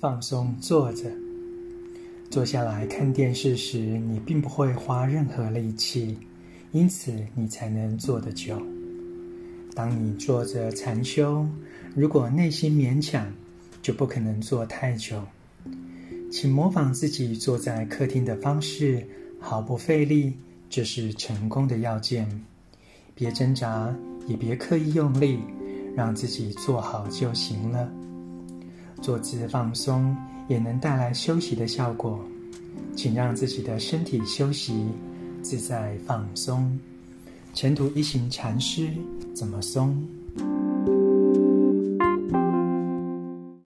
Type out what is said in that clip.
放松坐着。坐下来看电视时，你并不会花任何力气，因此你才能坐得久。当你坐着禅修，如果内心勉强，就不可能坐太久。请模仿自己坐在客厅的方式，毫不费力，这是成功的要件。别挣扎，也别刻意用力，让自己坐好就行了。坐姿放松。也能带来休息的效果，请让自己的身体休息，自在放松。前途一行禅师怎么松？